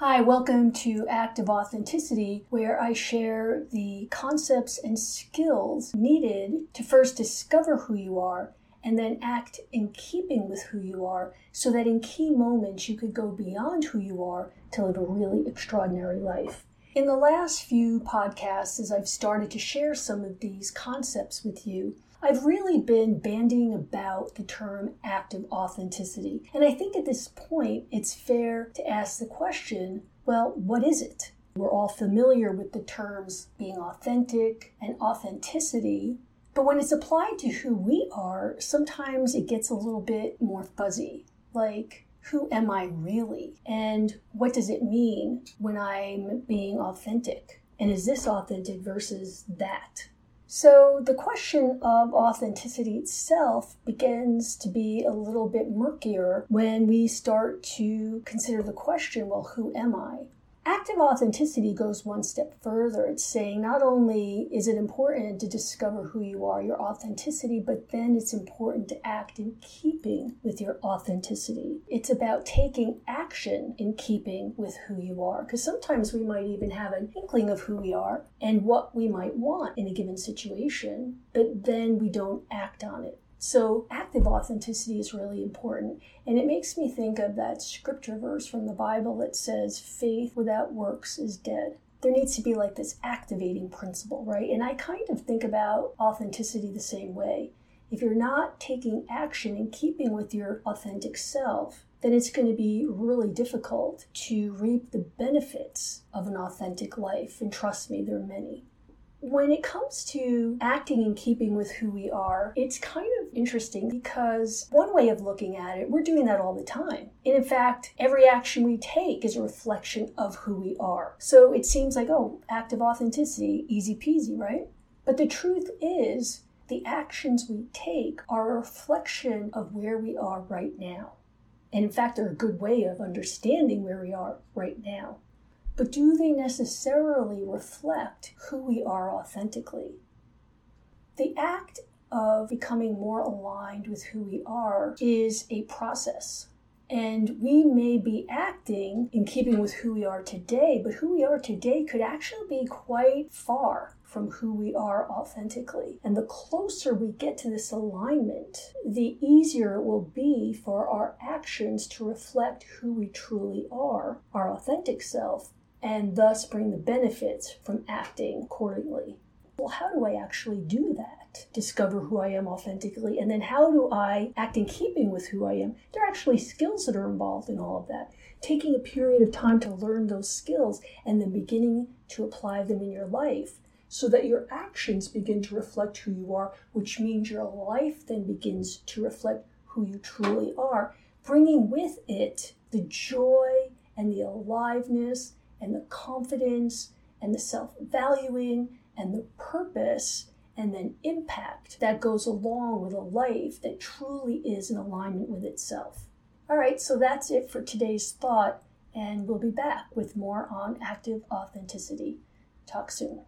Hi, welcome to Active Authenticity, where I share the concepts and skills needed to first discover who you are and then act in keeping with who you are so that in key moments you could go beyond who you are to live a really extraordinary life. In the last few podcasts, as I've started to share some of these concepts with you, I've really been bandying about the term active authenticity. And I think at this point, it's fair to ask the question well, what is it? We're all familiar with the terms being authentic and authenticity, but when it's applied to who we are, sometimes it gets a little bit more fuzzy. Like, who am I really? And what does it mean when I'm being authentic? And is this authentic versus that? So the question of authenticity itself begins to be a little bit murkier when we start to consider the question well, who am I? Active authenticity goes one step further. It's saying not only is it important to discover who you are, your authenticity, but then it's important to act in keeping with your authenticity. It's about taking action in keeping with who you are. Because sometimes we might even have an inkling of who we are and what we might want in a given situation, but then we don't act on it. So, active authenticity is really important. And it makes me think of that scripture verse from the Bible that says, faith without works is dead. There needs to be like this activating principle, right? And I kind of think about authenticity the same way. If you're not taking action in keeping with your authentic self, then it's going to be really difficult to reap the benefits of an authentic life. And trust me, there are many. When it comes to acting in keeping with who we are, it's kind of interesting because one way of looking at it, we're doing that all the time. And in fact, every action we take is a reflection of who we are. So it seems like, oh, active authenticity, easy peasy, right? But the truth is, the actions we take are a reflection of where we are right now. And in fact, they're a good way of understanding where we are right now but do they necessarily reflect who we are authentically? The act of becoming more aligned with who we are is a process. And we may be acting in keeping with who we are today, but who we are today could actually be quite far from who we are authentically. And the closer we get to this alignment, the easier it will be for our actions to reflect who we truly are, our authentic self, and thus bring the benefits from acting accordingly. Well, how do I actually do that? Discover who I am authentically, and then how do I act in keeping with who I am? There are actually skills that are involved in all of that. Taking a period of time to learn those skills and then beginning to apply them in your life so that your actions begin to reflect who you are, which means your life then begins to reflect who you truly are, bringing with it the joy and the aliveness and the confidence and the self valuing and the purpose and then impact that goes along with a life that truly is in alignment with itself. All right, so that's it for today's thought, and we'll be back with more on active authenticity. Talk soon.